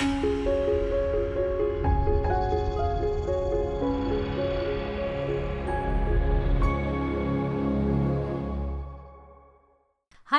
Hi,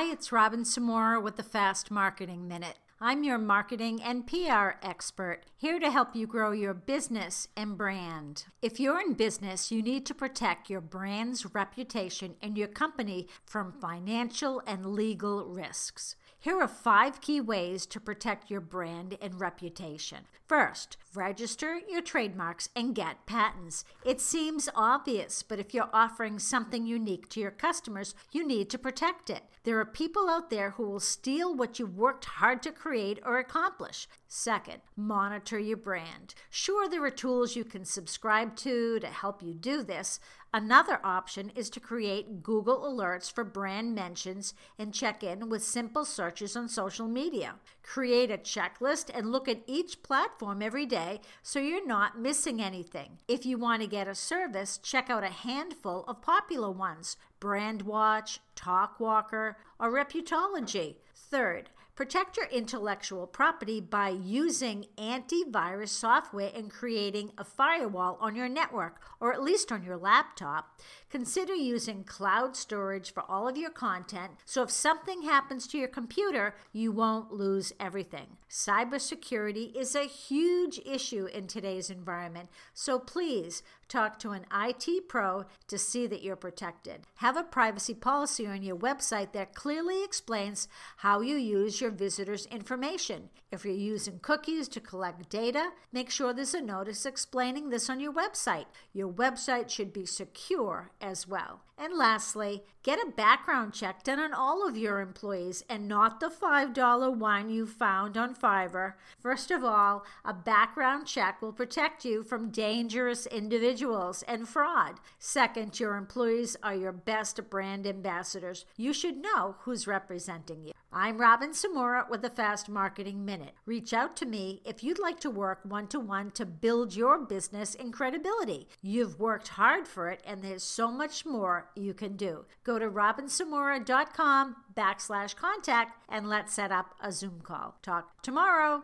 it's Robin Samora with the Fast Marketing Minute. I'm your marketing and PR expert, here to help you grow your business and brand. If you're in business, you need to protect your brand's reputation and your company from financial and legal risks. Here are five key ways to protect your brand and reputation. First, register your trademarks and get patents. It seems obvious, but if you're offering something unique to your customers, you need to protect it. There are people out there who will steal what you've worked hard to create or accomplish. Second, monitor your brand. Sure, there are tools you can subscribe to to help you do this. Another option is to create Google Alerts for brand mentions and check in with simple searches on social media. Create a checklist and look at each platform every day so you're not missing anything. If you want to get a service, check out a handful of popular ones Brandwatch, Talkwalker, or Reputology. Third, Protect your intellectual property by using antivirus software and creating a firewall on your network or at least on your laptop. Consider using cloud storage for all of your content so if something happens to your computer, you won't lose everything. Cybersecurity is a huge issue in today's environment, so please talk to an IT pro to see that you're protected. Have a privacy policy on your website that clearly explains how you use your visitors' information. If you're using cookies to collect data, make sure there's a notice explaining this on your website. Your website should be secure as well. And lastly, get a background check done on all of your employees and not the $5 one you found on Fiverr. First of all, a background check will protect you from dangerous individuals and fraud. Second, your employees are your best brand ambassadors. You should know who's representing you. I'm Robin Samora with the Fast Marketing Minute. Reach out to me if you'd like to work one to one to build your business and credibility. You've worked hard for it, and there's so much more you can do. Go to robinsamora.com backslash contact and let's set up a Zoom call. Talk tomorrow.